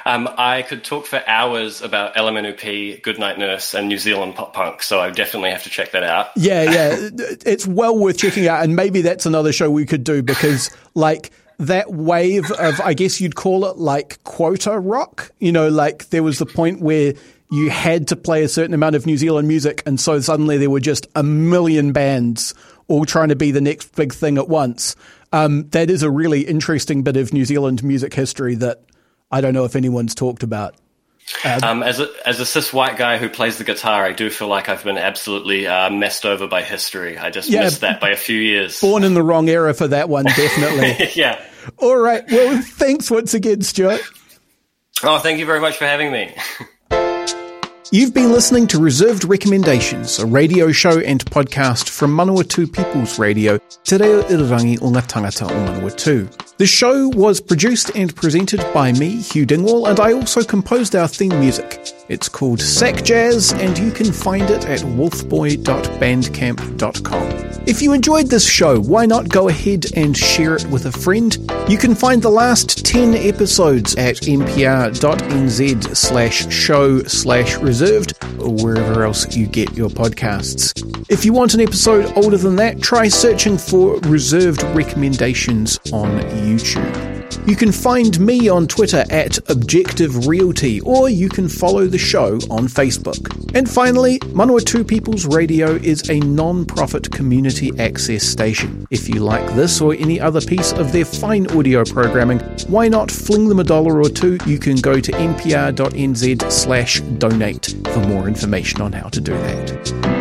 Um, I could talk for hours about Elemeno P, Goodnight Nurse, and New Zealand pop punk, so I definitely have to check that out. Yeah, yeah, *laughs* it's well worth checking out, and maybe that's another show we could do because, like, that wave of, I guess you'd call it like quota rock. You know, like there was the point where you had to play a certain amount of New Zealand music, and so suddenly there were just a million bands all trying to be the next big thing at once. Um, that is a really interesting bit of New Zealand music history that I don't know if anyone's talked about. Um, um, as a as a cis white guy who plays the guitar, I do feel like I've been absolutely uh, messed over by history. I just yeah, missed that by a few years. Born in the wrong era for that one, definitely. *laughs* yeah. All right. Well, thanks once again, Stuart. Oh, thank you very much for having me. *laughs* You've been listening to Reserved Recommendations, a radio show and podcast from Manawatu People's Radio, Te Reo Irirangi o ngā tangata o Manawatu. The show was produced and presented by me, Hugh Dingwall, and I also composed our theme music. It's called Sack Jazz, and you can find it at wolfboy.bandcamp.com. If you enjoyed this show, why not go ahead and share it with a friend? You can find the last 10 episodes at mpr.nz slash show slash reserved or wherever else you get your podcasts. If you want an episode older than that, try searching for reserved recommendations on YouTube. You can find me on Twitter at Objective Realty, or you can follow the show on Facebook. And finally, Manawatu People's Radio is a non profit community access station. If you like this or any other piece of their fine audio programming, why not fling them a dollar or two? You can go to mpr.nz slash donate for more information on how to do that.